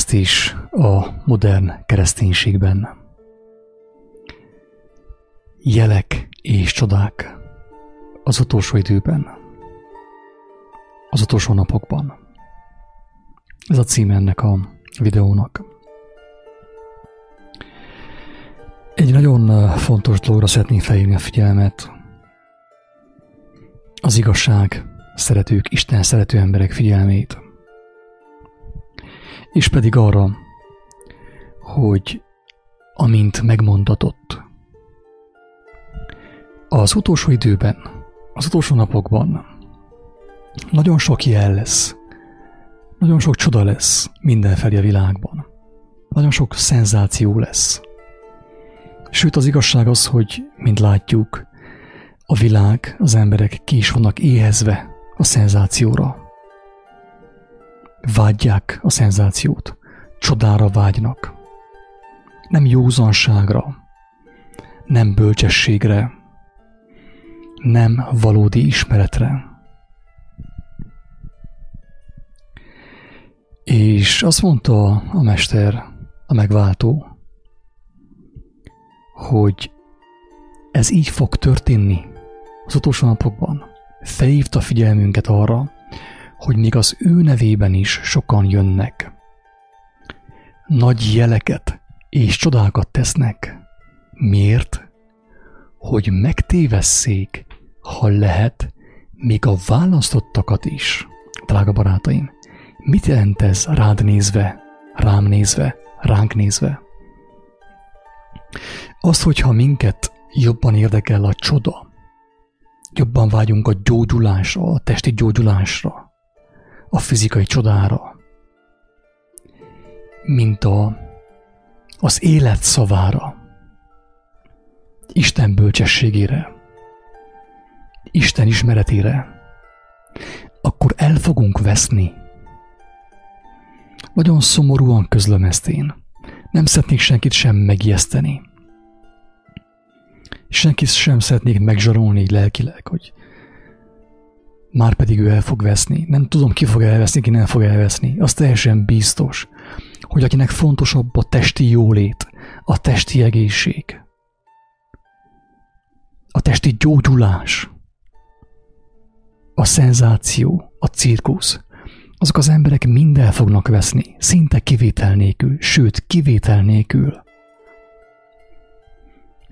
Szemfényvesztés a modern kereszténységben. Jelek és csodák az utolsó időben, az utolsó napokban. Ez a cím ennek a videónak. Egy nagyon fontos dologra szeretném felhívni a figyelmet. Az igazság szeretők, Isten szerető emberek figyelmét – és pedig arra, hogy amint megmondatott, az utolsó időben, az utolsó napokban nagyon sok jel lesz, nagyon sok csoda lesz mindenfelé a világban. Nagyon sok szenzáció lesz. Sőt, az igazság az, hogy, mint látjuk, a világ, az emberek ki is vannak éhezve a szenzációra vágyják a szenzációt, csodára vágynak. Nem józanságra, nem bölcsességre, nem valódi ismeretre. És azt mondta a mester, a megváltó, hogy ez így fog történni az utolsó napokban. Felhívta figyelmünket arra, hogy még az ő nevében is sokan jönnek. Nagy jeleket és csodákat tesznek. Miért? Hogy megtévesszék, ha lehet, még a választottakat is. Drága barátaim, mit jelent ez rád nézve, rám nézve, ránk nézve? Az, hogyha minket jobban érdekel a csoda, jobban vágyunk a gyógyulásra, a testi gyógyulásra, a fizikai csodára, mint a, az élet szavára, Isten bölcsességére, Isten ismeretére, akkor el fogunk veszni. Nagyon szomorúan közlöm ezt én. Nem szeretnék senkit sem megijeszteni. Senkit sem szeretnék megzsarolni lelkileg, hogy már pedig ő el fog veszni. Nem tudom, ki fog elveszni, ki nem fog elveszni. Az teljesen biztos, hogy akinek fontosabb a testi jólét, a testi egészség, a testi gyógyulás, a szenzáció, a cirkusz, azok az emberek mind el fognak veszni, szinte kivétel nélkül, sőt, kivétel nélkül.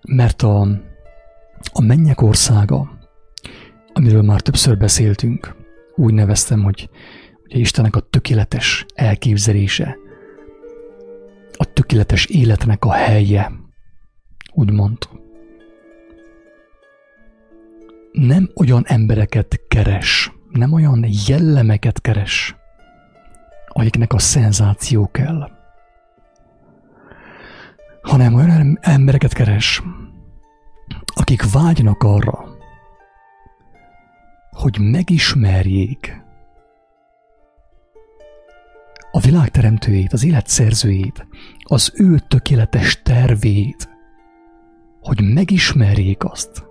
Mert a, a mennyek országa, amiről már többször beszéltünk. Úgy neveztem, hogy ugye Istennek a tökéletes elképzelése, a tökéletes életnek a helye, úgymond. Nem olyan embereket keres, nem olyan jellemeket keres, akiknek a szenzáció kell, hanem olyan embereket keres, akik vágynak arra, hogy megismerjék a világ teremtőjét, az élet szerzőjét, az ő tökéletes tervét, hogy megismerjék azt,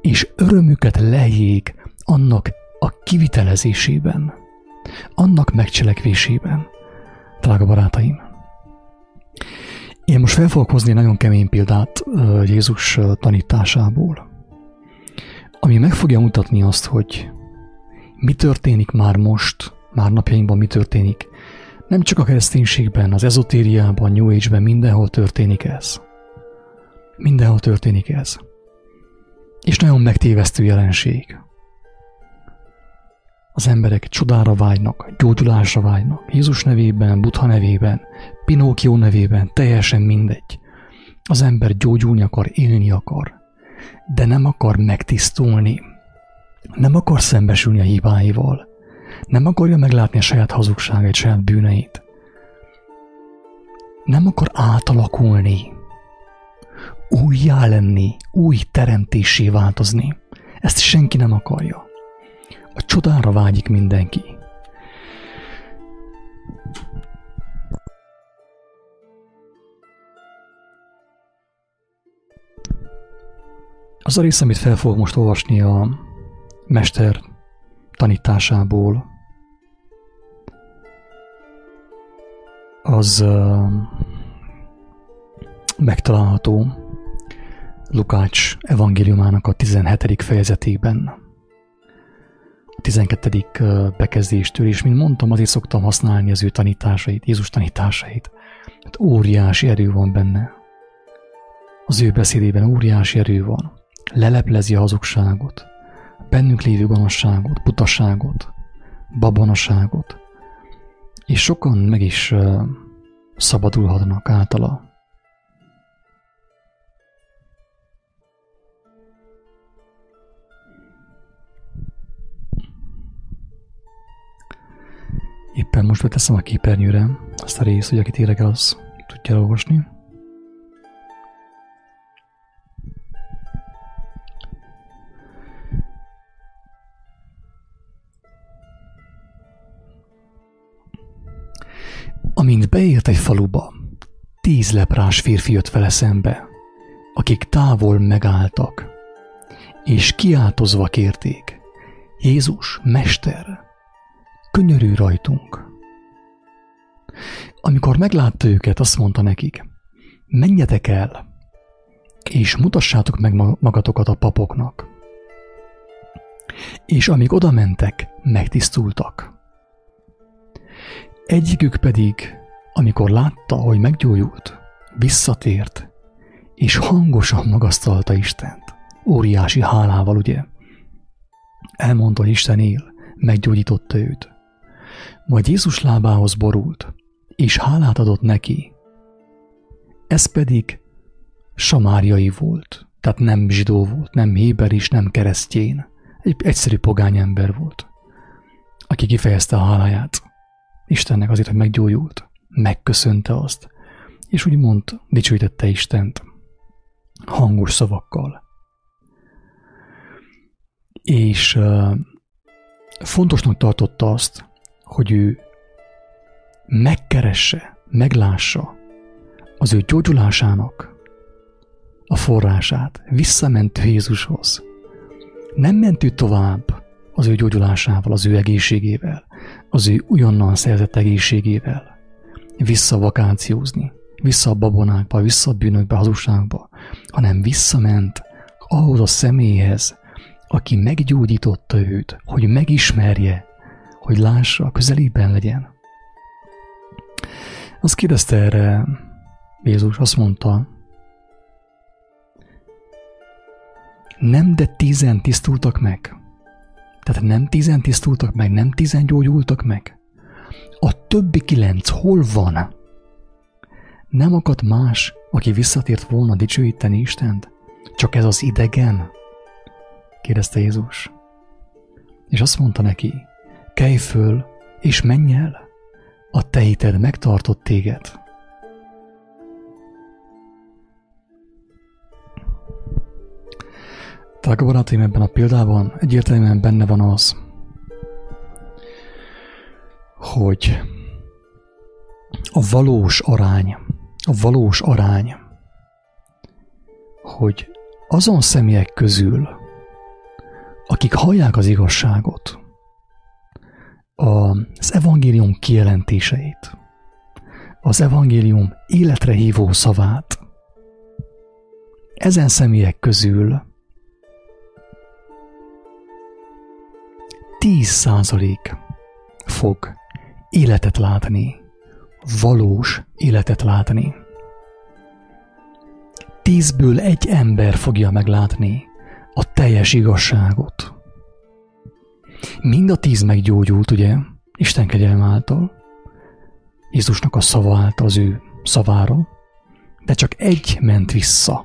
és örömüket lejjék annak a kivitelezésében, annak megcselekvésében. Drága barátaim! Én most fel fogok hozni nagyon kemény példát Jézus tanításából ami meg fogja mutatni azt, hogy mi történik már most, már napjainkban mi történik. Nem csak a kereszténységben, az ezotériában, New Age-ben, mindenhol történik ez. Mindenhol történik ez. És nagyon megtévesztő jelenség. Az emberek csodára vágynak, gyógyulásra vágynak. Jézus nevében, Buddha nevében, Pinókió nevében, teljesen mindegy. Az ember gyógyulni akar, élni akar, de nem akar megtisztulni. Nem akar szembesülni a hibáival. Nem akarja meglátni a saját hazugságait, saját bűneit. Nem akar átalakulni, újjá lenni, új teremtésé változni. Ezt senki nem akarja. A csodára vágyik mindenki. Az a rész, amit fel fogok most olvasni a mester tanításából, az megtalálható Lukács evangéliumának a 17. fejezetében, a 12. bekezdéstől, és mint mondtam, azért szoktam használni az ő tanításait, Jézus tanításait. Hát óriási erő van benne. Az ő beszédében óriási erő van. Leleplezi a hazugságot, bennünk lévő gonoszságot, butaságot, babonaságot, és sokan meg is uh, szabadulhatnak általa. Éppen most beteszem a képernyőre azt a részt, hogy akit érdekel, az tudja olvasni. Amint beért egy faluba, tíz leprás férfi jött vele szembe, akik távol megálltak, és kiáltozva kérték, Jézus, Mester, könyörű rajtunk. Amikor meglátta őket, azt mondta nekik, menjetek el, és mutassátok meg magatokat a papoknak. És amíg oda mentek, megtisztultak. Egyikük pedig, amikor látta, hogy meggyógyult, visszatért, és hangosan magasztalta Istent. Óriási hálával, ugye? Elmondta, hogy Isten él, meggyógyította őt. Majd Jézus lábához borult, és hálát adott neki. Ez pedig samáriai volt, tehát nem zsidó volt, nem héber is, nem keresztjén. Egy egyszerű pogány ember volt, aki kifejezte a háláját Istennek azért, hogy meggyógyult, megköszönte azt, és úgy mond, dicsőítette Istent hangos szavakkal. És uh, fontosnak tartotta azt, hogy ő megkeresse, meglássa az ő gyógyulásának a forrását, visszament Jézushoz. Nem ment ő tovább az ő gyógyulásával, az ő egészségével, az ő újonnan szerzett egészségével, vissza vakációzni, vissza a babonákba, vissza a bűnökbe, hazugságba, hanem visszament ahhoz a személyhez, aki meggyógyította őt, hogy megismerje, hogy lássa, közelében legyen. Azt kérdezte erre Jézus, azt mondta, nem de tízen tisztultak meg. Tehát nem tízen tisztultak meg, nem tízen gyógyultak meg. A többi kilenc hol van? Nem akadt más, aki visszatért volna dicsőíteni Istent? Csak ez az idegen? kérdezte Jézus. És azt mondta neki, kelj föl, és menj el, a te hited megtartott téged. Drága barátaim, ebben a példában egyértelműen benne van az, hogy a valós arány, a valós arány, hogy azon személyek közül, akik hallják az igazságot, az evangélium kijelentéseit, az evangélium életre hívó szavát, ezen személyek közül 10% fog életet látni, valós életet látni. Tízből egy ember fogja meglátni a teljes igazságot. Mind a tíz meggyógyult, ugye, Isten kegyelm által, Jézusnak a szava által, az ő szavára, de csak egy ment vissza.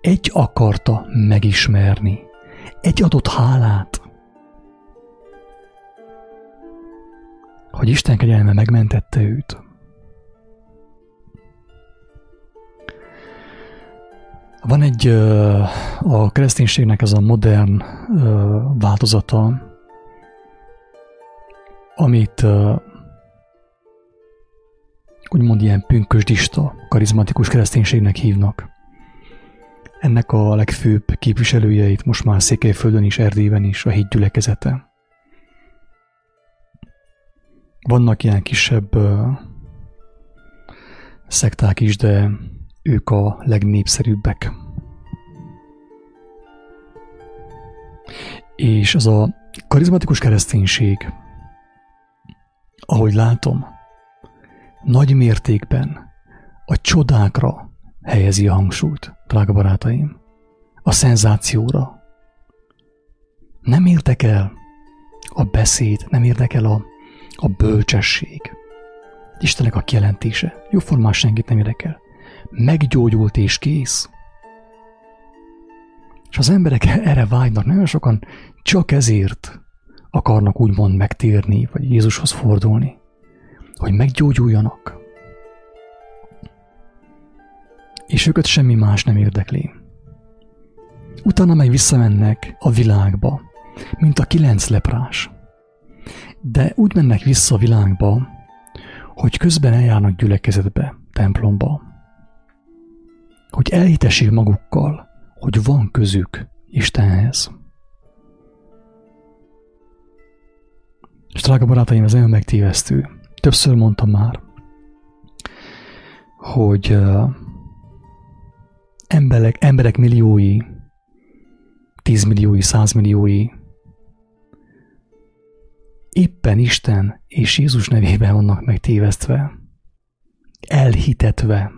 Egy akarta megismerni. Egy adott hálát. Hogy Isten kegyelme megmentette őt. Van egy a kereszténységnek ez a modern változata, amit úgymond ilyen pünkösdista, karizmatikus kereszténységnek hívnak. Ennek a legfőbb képviselőjeit most már Székelyföldön is, Erdélyben is a híd Vannak ilyen kisebb szekták is, de ők a legnépszerűbbek. És az a karizmatikus kereszténység, ahogy látom, nagy mértékben a csodákra helyezi a hangsúlyt, drága barátaim, a szenzációra. Nem érdekel a beszéd, nem érdekel a, a bölcsesség. Istenek a kijelentése. Jóformán senkit nem érdekel meggyógyult és kész. És az emberek erre vágynak, nagyon sokan csak ezért akarnak úgymond megtérni, vagy Jézushoz fordulni, hogy meggyógyuljanak. És őket semmi más nem érdekli. Utána meg visszamennek a világba, mint a kilenc leprás. De úgy mennek vissza a világba, hogy közben eljárnak gyülekezetbe, templomba, hogy elhitessék magukkal, hogy van közük Istenhez. És drága barátaim, ez nagyon megtévesztő. Többször mondtam már, hogy emberek, emberek milliói, tízmilliói, százmilliói éppen Isten és Jézus nevében vannak megtévesztve, elhitetve,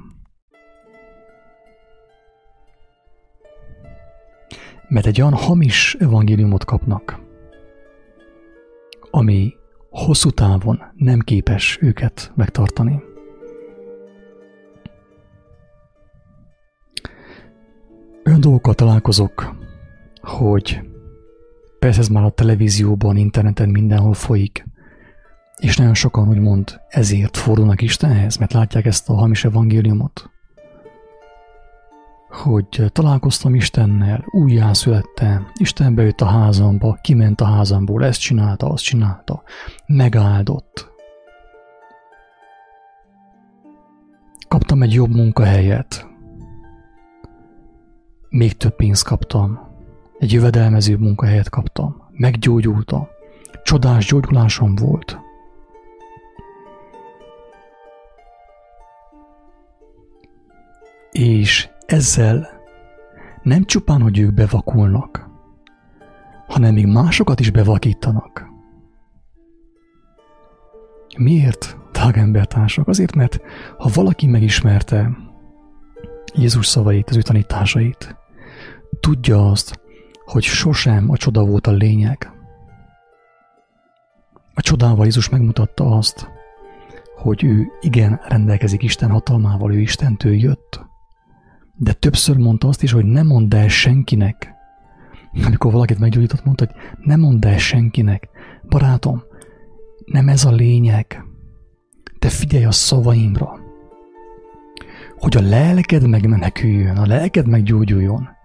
mert egy olyan hamis evangéliumot kapnak, ami hosszú távon nem képes őket megtartani. Olyan dolgokkal találkozok, hogy persze ez már a televízióban, interneten mindenhol folyik, és nagyon sokan úgymond ezért fordulnak Istenhez, mert látják ezt a hamis evangéliumot. Hogy találkoztam Istennel, újjászülettem, Isten bejött a házamba, kiment a házamból, ezt csinálta, azt csinálta, megáldott. Kaptam egy jobb munkahelyet, még több pénzt kaptam, egy jövedelmezőbb munkahelyet kaptam, meggyógyultam, csodás gyógyulásom volt. És ezzel nem csupán, hogy ők bevakulnak, hanem még másokat is bevakítanak. Miért, drága embertársak? Azért, mert ha valaki megismerte Jézus szavait, az ő tanításait, tudja azt, hogy sosem a csoda volt a lényeg. A csodával Jézus megmutatta azt, hogy ő igen rendelkezik Isten hatalmával, ő Istentől jött. De többször mondta azt is, hogy ne mondd el senkinek. Amikor valakit meggyógyított, mondta, hogy ne mondd el senkinek. Barátom, nem ez a lényeg. Te figyelj a szavaimra. Hogy a lelked megmeneküljön, a lelked meggyógyuljon.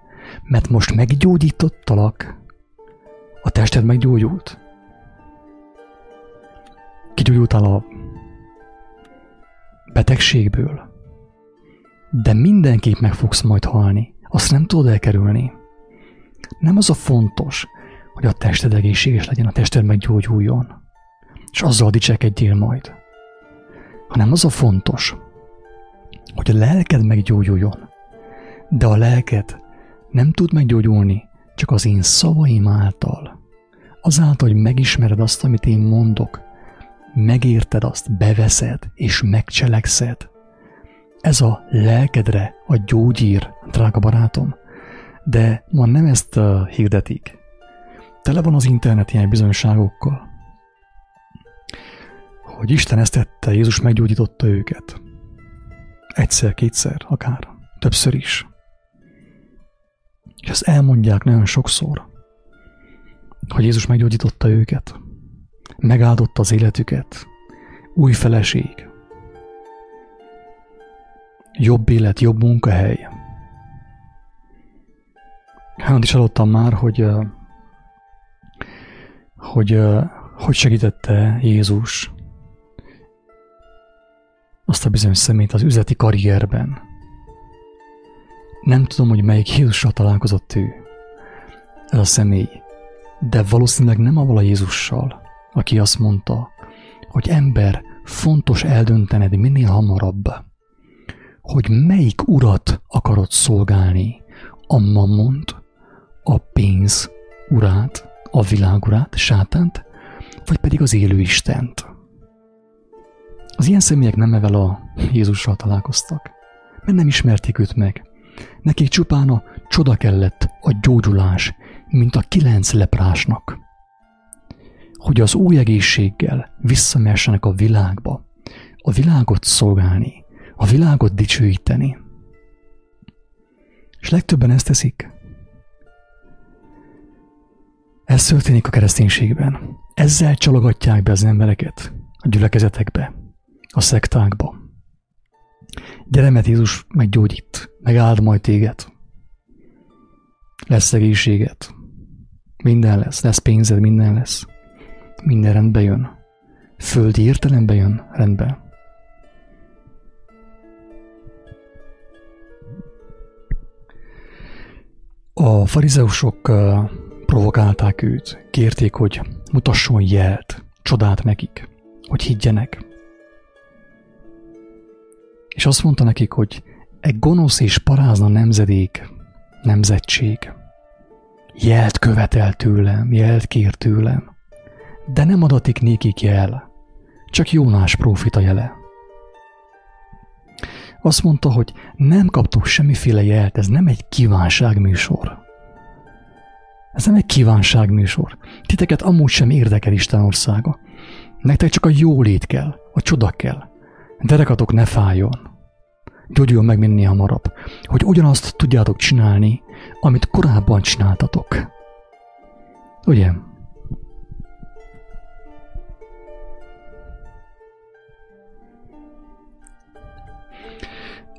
Mert most meggyógyítottalak. A tested meggyógyult. Kigyógyultál a betegségből, de mindenképp meg fogsz majd halni. Azt nem tudod elkerülni. Nem az a fontos, hogy a tested egészséges legyen, a tested meggyógyuljon, és azzal dicsekedjél majd, hanem az a fontos, hogy a lelked meggyógyuljon, de a lelked nem tud meggyógyulni csak az én szavaim által. Azáltal, hogy megismered azt, amit én mondok, megérted azt, beveszed és megcselekszed, ez a lelkedre a gyógyír, drága barátom. De ma nem ezt uh, hirdetik. Tele van az internet ilyen bizonyságokkal, hogy Isten ezt tette, Jézus meggyógyította őket. Egyszer, kétszer, akár, többször is. És ezt elmondják nagyon sokszor, hogy Jézus meggyógyította őket, megáldotta az életüket, új feleség, jobb élet, jobb munkahely. Hát is hallottam már, hogy hogy hogy segítette Jézus azt a bizonyos szemét az üzleti karrierben. Nem tudom, hogy melyik Jézussal találkozott ő, ez a személy, de valószínűleg nem avval a Jézussal, aki azt mondta, hogy ember, fontos eldöntened minél hamarabb, hogy melyik urat akarod szolgálni, a mammont, a pénz urát, a világurát, sátánt, vagy pedig az élő Istent. Az ilyen személyek nem evel a Jézussal találkoztak, mert nem ismerték őt meg. Nekik csupán a csoda kellett, a gyógyulás, mint a kilenc leprásnak. Hogy az új egészséggel visszamessenek a világba, a világot szolgálni, a világot dicsőíteni. És legtöbben ezt teszik. Ez történik a kereszténységben. Ezzel csalogatják be az embereket a gyülekezetekbe, a szektákba. Gyere, mert Jézus meggyógyít, megáld majd téged. Lesz egészséget. Minden lesz, lesz pénzed, minden lesz. Minden rendbe jön. Földi értelembe jön rendbe. A farizeusok provokálták őt, kérték, hogy mutasson jelt, csodát nekik, hogy higgyenek. És azt mondta nekik, hogy egy gonosz és parázna nemzedék, nemzetség, jelt követel tőlem, jelt kér tőlem, de nem adatik nékik jel, csak Jónás prófita jele. Azt mondta, hogy nem kaptok semmiféle jelt, ez nem egy kívánságműsor. Ez nem egy kívánságműsor. Titeket amúgy sem érdekel Isten országa. Nektek csak a jólét kell, a csoda kell. Derekatok ne fájjon. Gyógyuljon meg minél hamarabb. Hogy ugyanazt tudjátok csinálni, amit korábban csináltatok. Ugye?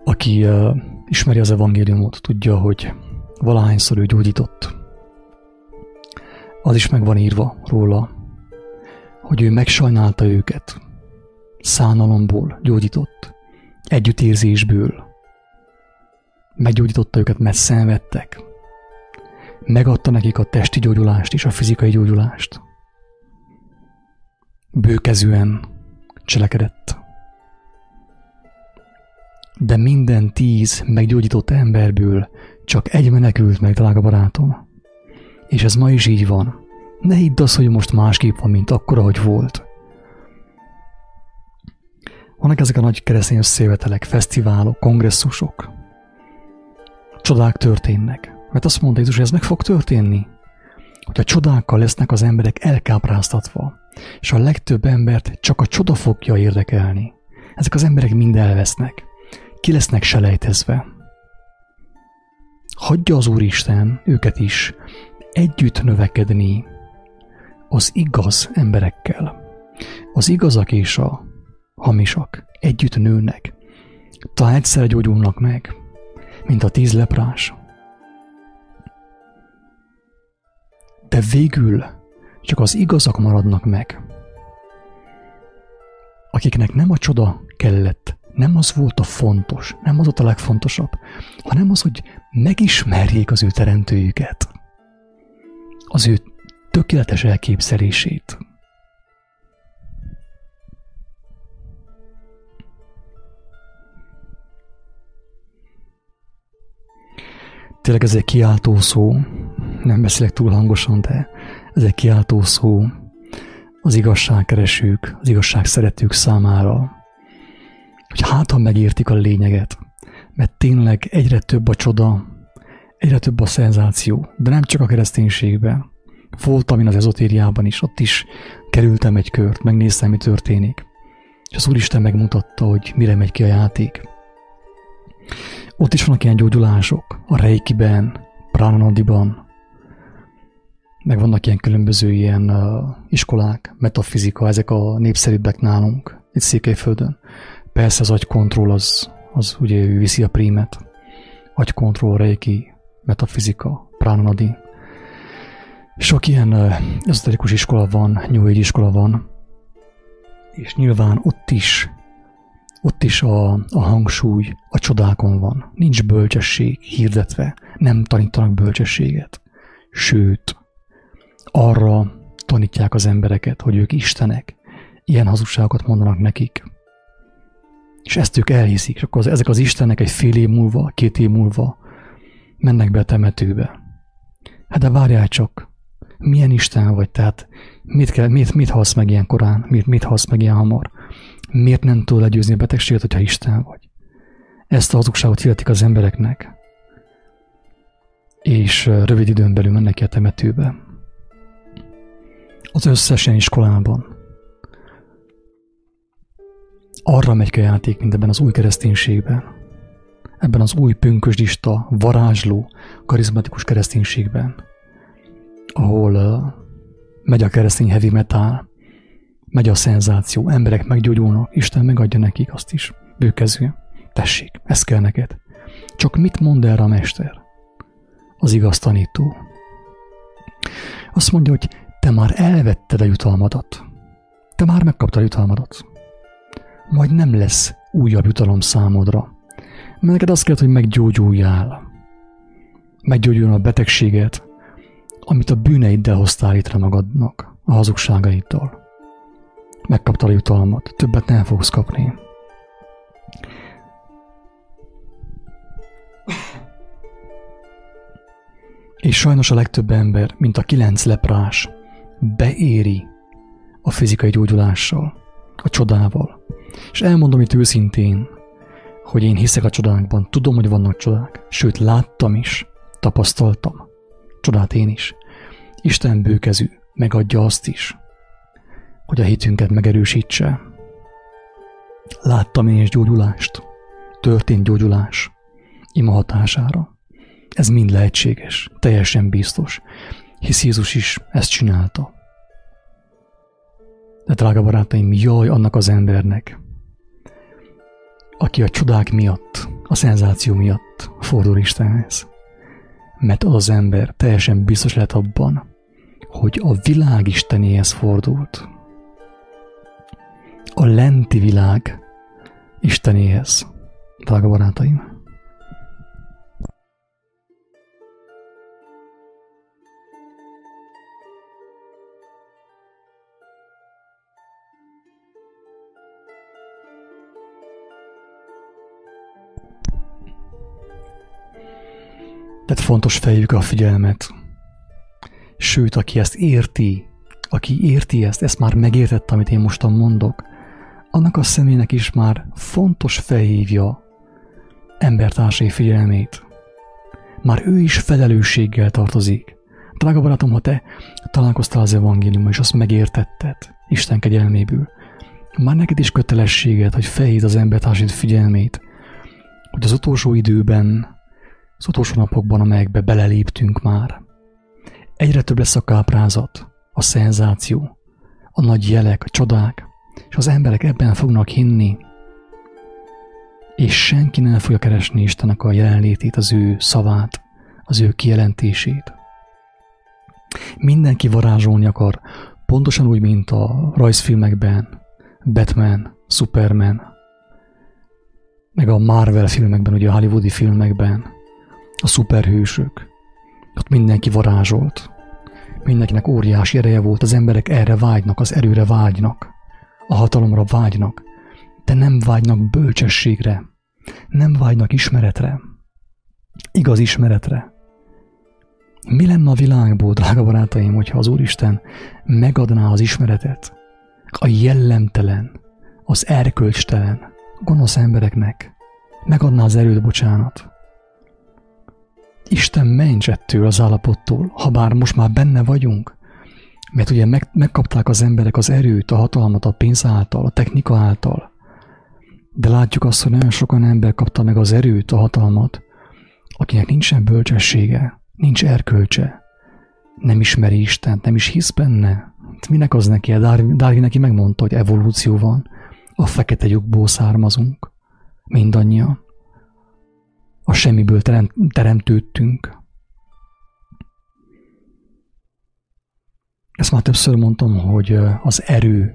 Aki uh, ismeri az evangéliumot, tudja, hogy valahányszor ő gyógyított az is meg van írva róla, hogy ő megsajnálta őket, szánalomból gyógyított, együttérzésből. Meggyógyította őket, mert szenvedtek. Megadta nekik a testi gyógyulást és a fizikai gyógyulást. Bőkezűen cselekedett. De minden tíz meggyógyított emberből csak egy menekült meg, drága barátom. És ez ma is így van. Ne hidd azt, hogy most másképp van, mint akkor, ahogy volt. Vannak ezek a nagy keresztény összejövetelek, fesztiválok, kongresszusok. Csodák történnek. Mert azt mondta Jézus, hogy ez meg fog történni. Hogy a csodákkal lesznek az emberek elkápráztatva, és a legtöbb embert csak a csoda fogja érdekelni. Ezek az emberek mind elvesznek. Ki lesznek selejtezve. Hagyja az Úristen őket is, együtt növekedni az igaz emberekkel. Az igazak és a hamisak együtt nőnek. Talán egyszer gyógyulnak meg, mint a tíz leprás. De végül csak az igazak maradnak meg, akiknek nem a csoda kellett, nem az volt a fontos, nem az volt a legfontosabb, hanem az, hogy megismerjék az ő teremtőjüket az ő tökéletes elképzelését. Tényleg ez egy kiáltó szó, nem beszélek túl hangosan, de ez egy kiáltó szó. Az igazságkeresők, az igazság szeretők számára, hogy hát, ha megértik a lényeget, mert tényleg egyre több a csoda, Egyre több a szenzáció, de nem csak a kereszténységben, voltam én az ezotériában is, ott is kerültem egy kört, megnéztem, mi történik. És az Úristen megmutatta, hogy mire megy ki a játék. Ott is vannak ilyen gyógyulások, a Reikiben, Prananadiban, meg vannak ilyen különböző ilyen uh, iskolák, metafizika, ezek a népszerűbbek nálunk, itt Székelyföldön. Persze az agykontroll az, az ugye viszi a prímet. Agykontroll, reiki, metafizika, pránanadi. Sok ilyen uh, ezoterikus iskola van, New Age iskola van, és nyilván ott is, ott is a, a hangsúly a csodákon van. Nincs bölcsesség hirdetve, nem tanítanak bölcsességet. Sőt, arra tanítják az embereket, hogy ők istenek. Ilyen hazugságokat mondanak nekik. És ezt ők elhiszik, és akkor ezek az istenek egy fél év múlva, két év múlva mennek be a temetőbe. Hát de várjál csak, milyen Isten vagy, tehát mit, kell, mit, mit halsz meg ilyen korán, mit, mit halsz meg ilyen hamar? Miért nem tudod legyőzni a betegséget, hogyha Isten vagy? Ezt a hazugságot hirdetik az embereknek, és rövid időn belül mennek ki a temetőbe. Az összes ilyen iskolában. Arra megy ki a játék, mint ebben az új kereszténységben, ebben az új pünkösdista, varázsló, karizmatikus kereszténységben, ahol uh, megy a keresztény heavy metal, megy a szenzáció, emberek meggyógyulnak, Isten megadja nekik azt is, bőkező. Tessék, ez kell neked. Csak mit mond erre a mester? Az igaz tanító. Azt mondja, hogy te már elvetted a jutalmadat. Te már megkaptad a jutalmadat. Majd nem lesz újabb jutalom számodra. Mert neked azt kell, hogy meggyógyuljál. Meggyógyuljon a betegséget, amit a bűneiddel hoztál létre magadnak, a hazugságaiddal. Megkaptad a jutalmat, többet nem fogsz kapni. És sajnos a legtöbb ember, mint a kilenc leprás, beéri a fizikai gyógyulással, a csodával. És elmondom itt őszintén, hogy én hiszek a csodákban, tudom, hogy vannak csodák, sőt láttam is, tapasztaltam. Csodát én is. Isten bőkezű, megadja azt is, hogy a hitünket megerősítse. Láttam én is gyógyulást, történt gyógyulás, ima hatására. Ez mind lehetséges, teljesen biztos, hisz Jézus is ezt csinálta. De drága barátaim, jaj annak az embernek, aki a csodák miatt, a szenzáció miatt fordul Istenhez. Mert az ember teljesen biztos lehet abban, hogy a világ Istenéhez fordult. A lenti világ Istenéhez, drága barátaim. Tehát fontos fejük a figyelmet. Sőt, aki ezt érti, aki érti ezt, ezt már megértette, amit én mostan mondok, annak a személynek is már fontos felhívja embertársai figyelmét. Már ő is felelősséggel tartozik. Drága barátom, ha te találkoztál az evangéliummal, és azt megértetted Isten kegyelméből, már neked is kötelességed, hogy felhívd az embertársaid figyelmét, hogy az utolsó időben az utolsó napokban, amelyekbe beleléptünk már. Egyre több lesz a káprázat, a szenzáció, a nagy jelek, a csodák, és az emberek ebben fognak hinni, és senki nem fogja keresni Istennek a jelenlétét, az ő szavát, az ő kijelentését. Mindenki varázsolni akar, pontosan úgy, mint a rajzfilmekben, Batman, Superman, meg a Marvel filmekben, ugye a hollywoodi filmekben, a szuperhősök. Ott mindenki varázsolt. Mindenkinek óriási ereje volt, az emberek erre vágynak, az erőre vágynak, a hatalomra vágynak, de nem vágynak bölcsességre, nem vágynak ismeretre, igaz ismeretre. Mi lenne a világból, drága barátaim, hogyha az Úristen megadná az ismeretet a jellemtelen, az erkölcstelen, gonosz embereknek, megadná az erőt, bocsánat, Isten ments ettől az állapottól, ha bár most már benne vagyunk, Mert ugye meg, megkapták az emberek az erőt, a hatalmat a pénz által, a technika által. De látjuk azt, hogy nagyon sokan ember kapta meg az erőt, a hatalmat, akinek nincsen bölcsessége, nincs erkölcse, nem ismeri Istent, nem is hisz benne. Minek az neki? Darwin, Darwin neki megmondta, hogy evolúció van. A fekete lyukból származunk. Mindannyian. A semmiből terem, teremtődtünk. Ezt már többször mondtam, hogy az erő,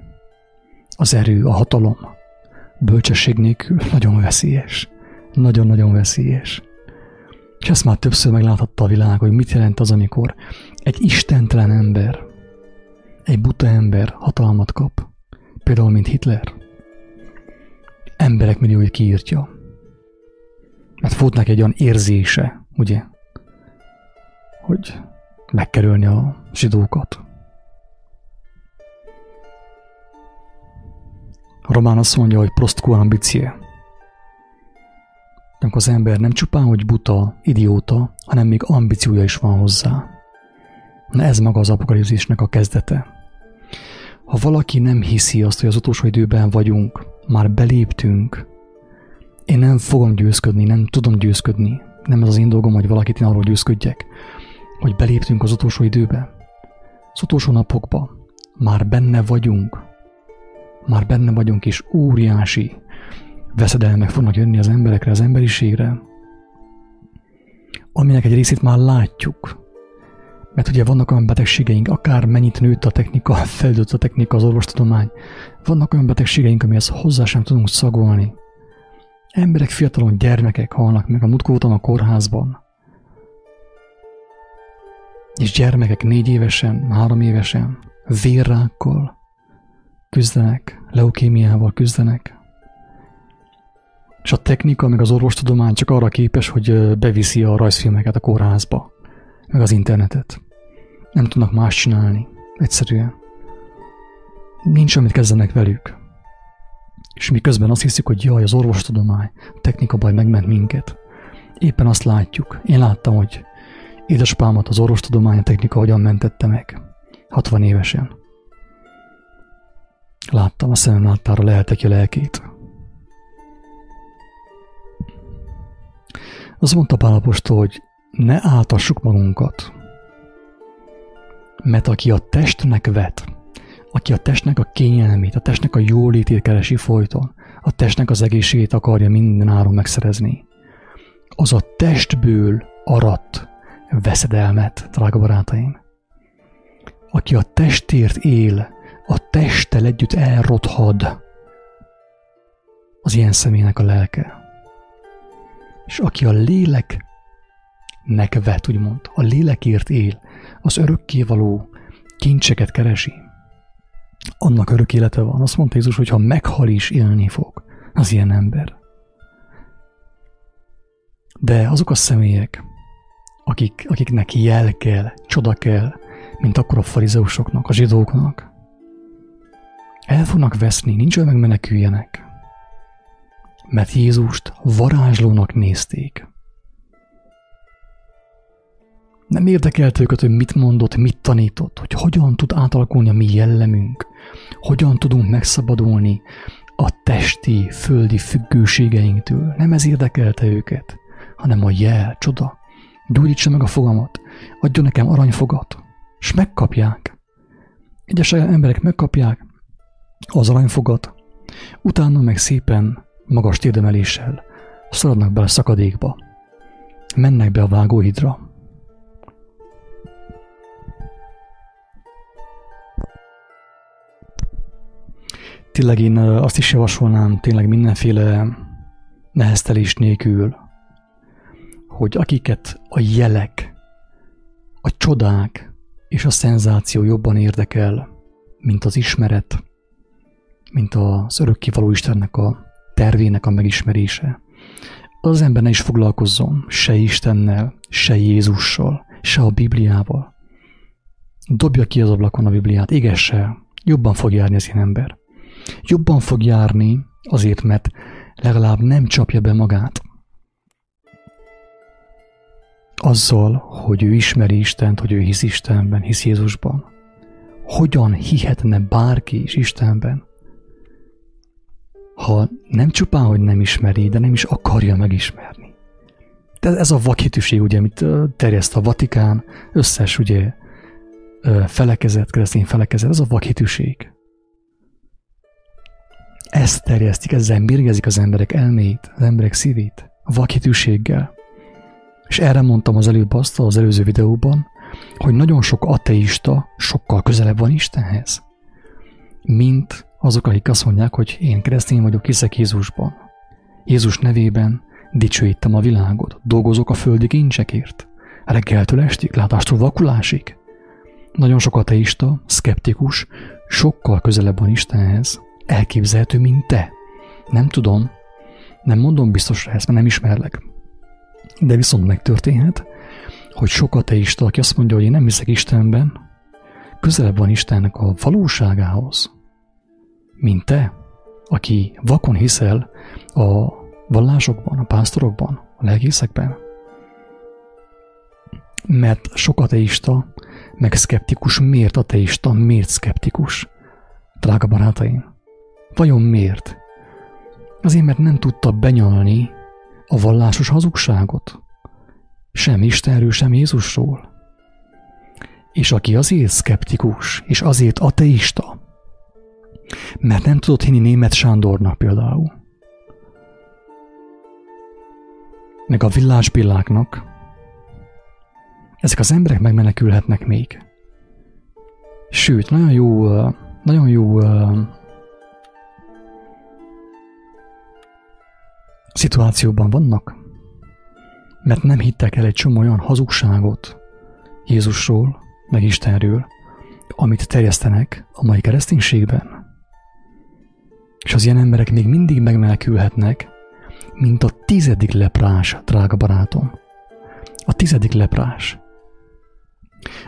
az erő, a hatalom bölcsesség nélkül nagyon veszélyes. Nagyon-nagyon veszélyes. És ezt már többször megláthatta a világ, hogy mit jelent az, amikor egy istentelen ember, egy buta ember hatalmat kap, például mint Hitler. Emberek milliói kiírtja. Mert neki egy olyan érzése, ugye, hogy megkerülni a zsidókat. A román azt mondja, hogy prostku ambície. Amikor az ember nem csupán, hogy buta, idióta, hanem még ambíciója is van hozzá. Na ez maga az apokalipszisnek a kezdete. Ha valaki nem hiszi azt, hogy az utolsó időben vagyunk, már beléptünk, én nem fogom győzködni, nem tudom győzködni. Nem ez az én dolgom, hogy valakit én arról győzködjek, hogy beléptünk az utolsó időbe. Az utolsó napokba már benne vagyunk, már benne vagyunk, és óriási veszedelmek fognak jönni az emberekre, az emberiségre, aminek egy részét már látjuk. Mert ugye vannak olyan betegségeink, akár mennyit nőtt a technika, feldőtt a technika, az orvostudomány, vannak olyan betegségeink, amihez hozzá sem tudunk szagolni. Emberek, fiatalon gyermekek halnak meg, a múltkor a kórházban. És gyermekek négy évesen, három évesen, vérrákkal küzdenek, leukémiával küzdenek, és a technika, meg az orvostudomány csak arra képes, hogy beviszi a rajzfilmeket a kórházba, meg az internetet. Nem tudnak más csinálni. Egyszerűen. Nincs, amit kezdenek velük. És mi közben azt hiszik, hogy jaj, az orvostudomány, a technika baj megment minket. Éppen azt látjuk. Én láttam, hogy édesapámat az orvostudomány, a technika hogyan mentette meg. 60 évesen. Láttam, a szemem láttára lehetek a lelkét. Az mondta Pálapostól, hogy ne áltassuk magunkat. Mert aki a testnek vet, aki a testnek a kényelmét, a testnek a jólétét keresi folyton, a testnek az egészségét akarja minden áron megszerezni, az a testből arat veszedelmet, drága barátaim. Aki a testért él, a testtel együtt elrothad, az ilyen személynek a lelke és aki a léleknek vet, úgymond, a lélekért él, az örökkévaló kincseket keresi, annak örök élete van. Azt mondta Jézus, hogy ha meghal is, élni fog az ilyen ember. De azok a személyek, akik, akiknek jel kell, csoda kell, mint akkor a farizeusoknak, a zsidóknak, el fognak veszni, nincs olyan megmeneküljenek mert Jézust varázslónak nézték. Nem érdekelt őket, hogy mit mondott, mit tanított, hogy hogyan tud átalakulni a mi jellemünk, hogyan tudunk megszabadulni a testi, földi függőségeinktől. Nem ez érdekelte őket, hanem a jel, csoda. Gyógyítsa meg a fogamat, adjon nekem aranyfogat, és megkapják. Egyes emberek megkapják az aranyfogat, utána meg szépen magas térdemeléssel szaladnak be a szakadékba, mennek be a vágóhidra. Tényleg én azt is javasolnám, tényleg mindenféle neheztelés nélkül, hogy akiket a jelek, a csodák és a szenzáció jobban érdekel, mint az ismeret, mint az örökkivaló Istennek a tervének a megismerése. Az ember ne is foglalkozzon se Istennel, se Jézussal, se a Bibliával. Dobja ki az ablakon a Bibliát, égesse jobban fog járni az ilyen ember. Jobban fog járni azért, mert legalább nem csapja be magát. Azzal, hogy ő ismeri Istent, hogy ő hisz Istenben, hisz Jézusban. hogyan hihetne bárki is Istenben, ha nem csupán, hogy nem ismeri, de nem is akarja megismerni. De ez a vakhitűség, ugye, amit terjeszt a Vatikán, összes ugye felekezet, keresztény felekezet, ez a vakhitűség. Ezt terjesztik, ezzel mérgezik az emberek elméit, az emberek szívét, a vakhitűséggel. És erre mondtam az előbb azt az előző videóban, hogy nagyon sok ateista sokkal közelebb van Istenhez, mint azok, akik azt mondják, hogy én keresztény vagyok, hiszek Jézusban. Jézus nevében dicsőítem a világot, dolgozok a földi kincsekért, reggeltől estig, látástól vakulásig. Nagyon sok ateista, szkeptikus, sokkal közelebb van Istenhez, elképzelhető, mint te. Nem tudom, nem mondom biztosra ezt, mert nem ismerlek. De viszont megtörténhet, hogy sok ateista, aki azt mondja, hogy én nem hiszek Istenben, közelebb van Istennek a valóságához, mint te, aki vakon hiszel a vallásokban, a pásztorokban, a lelkészekben. Mert sok ateista, meg szkeptikus, miért ateista, miért szkeptikus? Drága barátaim, vajon miért? Azért, mert nem tudta benyalni a vallásos hazugságot. Sem Istenről, sem Jézusról. És aki azért szkeptikus, és azért ateista, mert nem tudott hinni német Sándornak például, meg a villáspilláknak, ezek az emberek megmenekülhetnek még. Sőt, nagyon jó, nagyon jó szituációban vannak, mert nem hittek el egy csomó olyan hazugságot Jézusról, meg Istenről, amit terjesztenek a mai kereszténységben. És az ilyen emberek még mindig megmenekülhetnek, mint a tizedik leprás, drága barátom. A tizedik leprás.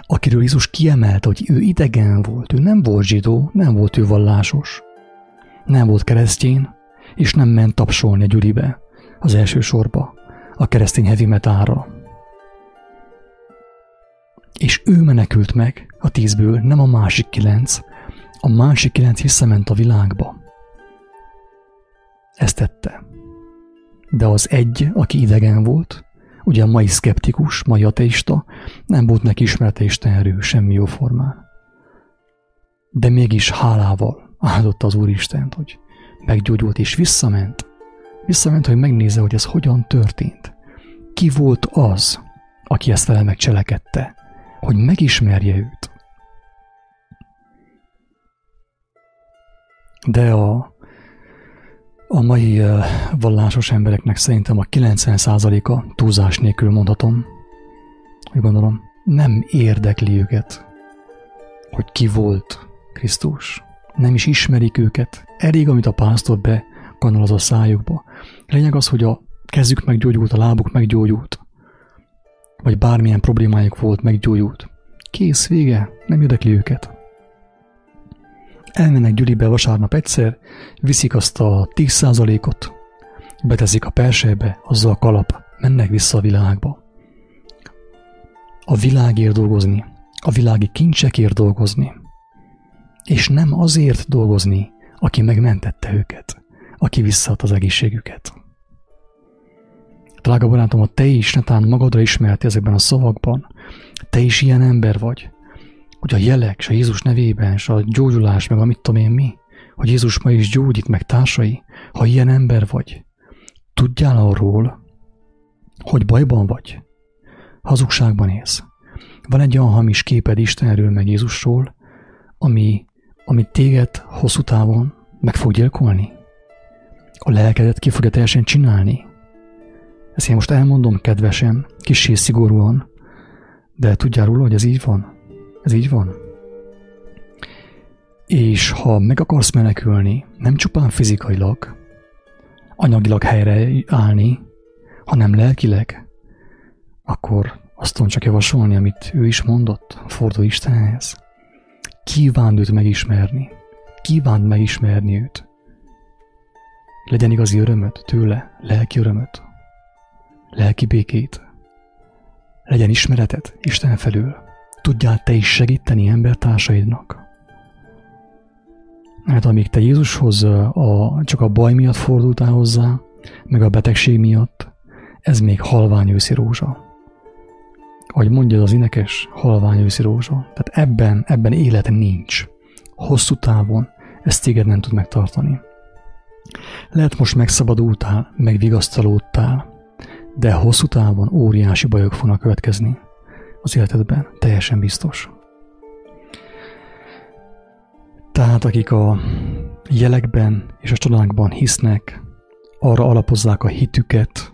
Akiről Jézus kiemelte, hogy ő idegen volt, ő nem volt zsidó, nem volt ő vallásos, nem volt keresztjén, és nem ment tapsolni a gyülibe, az első sorba, a keresztény heavy metalra. És ő menekült meg a tízből, nem a másik kilenc. A másik kilenc visszament a világba. Ezt tette. De az egy, aki idegen volt, ugye a mai szkeptikus, mai ateista, nem volt neki ismerete Istenről semmi jó formán. De mégis hálával áldotta az Úristent, hogy meggyógyult és visszament. Visszament, hogy megnézze, hogy ez hogyan történt. Ki volt az, aki ezt vele megcselekedte, hogy megismerje őt. De a a mai vallásos embereknek szerintem a 90%-a túlzás nélkül mondhatom, hogy gondolom, nem érdekli őket, hogy ki volt Krisztus. Nem is ismerik őket. Elég, amit a pásztor be kanal az a szájukba. Lényeg az, hogy a kezük meggyógyult, a lábuk meggyógyult, vagy bármilyen problémájuk volt, meggyógyult. Kész, vége, nem érdekli őket. Elmennek gyülibe vasárnap egyszer, viszik azt a 10%-ot, beteszik a persejbe, azzal a kalap, mennek vissza a világba. A világért dolgozni, a világi kincsekért dolgozni, és nem azért dolgozni, aki megmentette őket, aki visszaadta az egészségüket. Drága barátom, a te is netán magadra ismerti ezekben a szavakban, te is ilyen ember vagy, hogy a jelek, a Jézus nevében, és a gyógyulás, meg a mit tudom én mi, hogy Jézus ma is gyógyít, meg társai, ha ilyen ember vagy, tudjál arról, hogy bajban vagy, hazugságban élsz. Van egy olyan hamis képed Istenről, meg Jézusról, ami, ami téged hosszú távon meg fog gyilkolni. A lelkedet ki fogja teljesen csinálni. Ezt én most elmondom kedvesen, kissé szigorúan, de tudjál róla, hogy ez így van. Ez így van. És ha meg akarsz menekülni, nem csupán fizikailag, anyagilag helyre állni, hanem lelkileg, akkor azt tudom csak javasolni, amit ő is mondott, fordulj Istenhez. Kívánd őt megismerni. Kívánd megismerni őt. Legyen igazi örömöt tőle, lelki örömöt, lelki békét. Legyen ismeretet Isten felül tudjál te is segíteni embertársaidnak. Hát amíg te Jézushoz a, csak a baj miatt fordultál hozzá, meg a betegség miatt, ez még halvány őszi rózsa. Ahogy mondja az inekes, halvány őszi rózsa. Tehát ebben, ebben élet nincs. Hosszú távon ezt téged nem tud megtartani. Lehet most megszabadultál, megvigasztalódtál, de hosszú távon óriási bajok fognak következni az életedben, teljesen biztos. Tehát akik a jelekben és a csodákban hisznek, arra alapozzák a hitüket,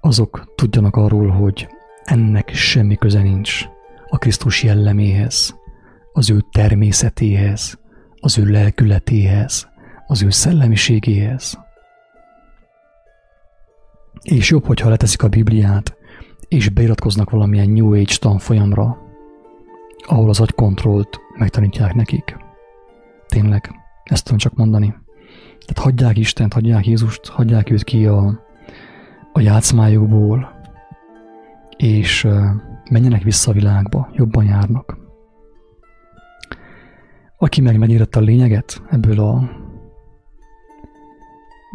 azok tudjanak arról, hogy ennek semmi köze nincs a Krisztus jelleméhez, az ő természetéhez, az ő lelkületéhez, az ő szellemiségéhez. És jobb, hogyha leteszik a Bibliát, és beiratkoznak valamilyen New Age tanfolyamra, ahol az agykontrollt megtanítják nekik. Tényleg, ezt tudom csak mondani. Tehát hagyják Istent, hagyják Jézust, hagyják őt ki a, a játszmájukból, és menjenek vissza a világba, jobban járnak. Aki meg megérette a lényeget ebből a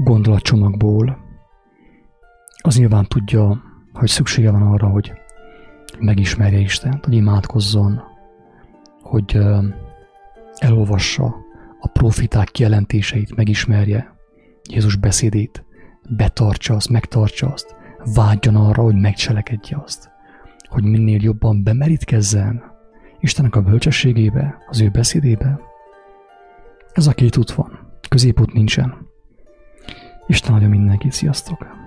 gondolatcsomagból, az nyilván tudja, hogy szüksége van arra, hogy megismerje Istent, hogy imádkozzon, hogy elolvassa a profiták kijelentéseit, megismerje Jézus beszédét, betartsa azt, megtartsa azt, vágyjon arra, hogy megcselekedje azt, hogy minél jobban bemerítkezzen Istennek a bölcsességébe, az ő beszédébe. Ez a két út van, középút nincsen. Isten nagyon mindenkit, sziasztok!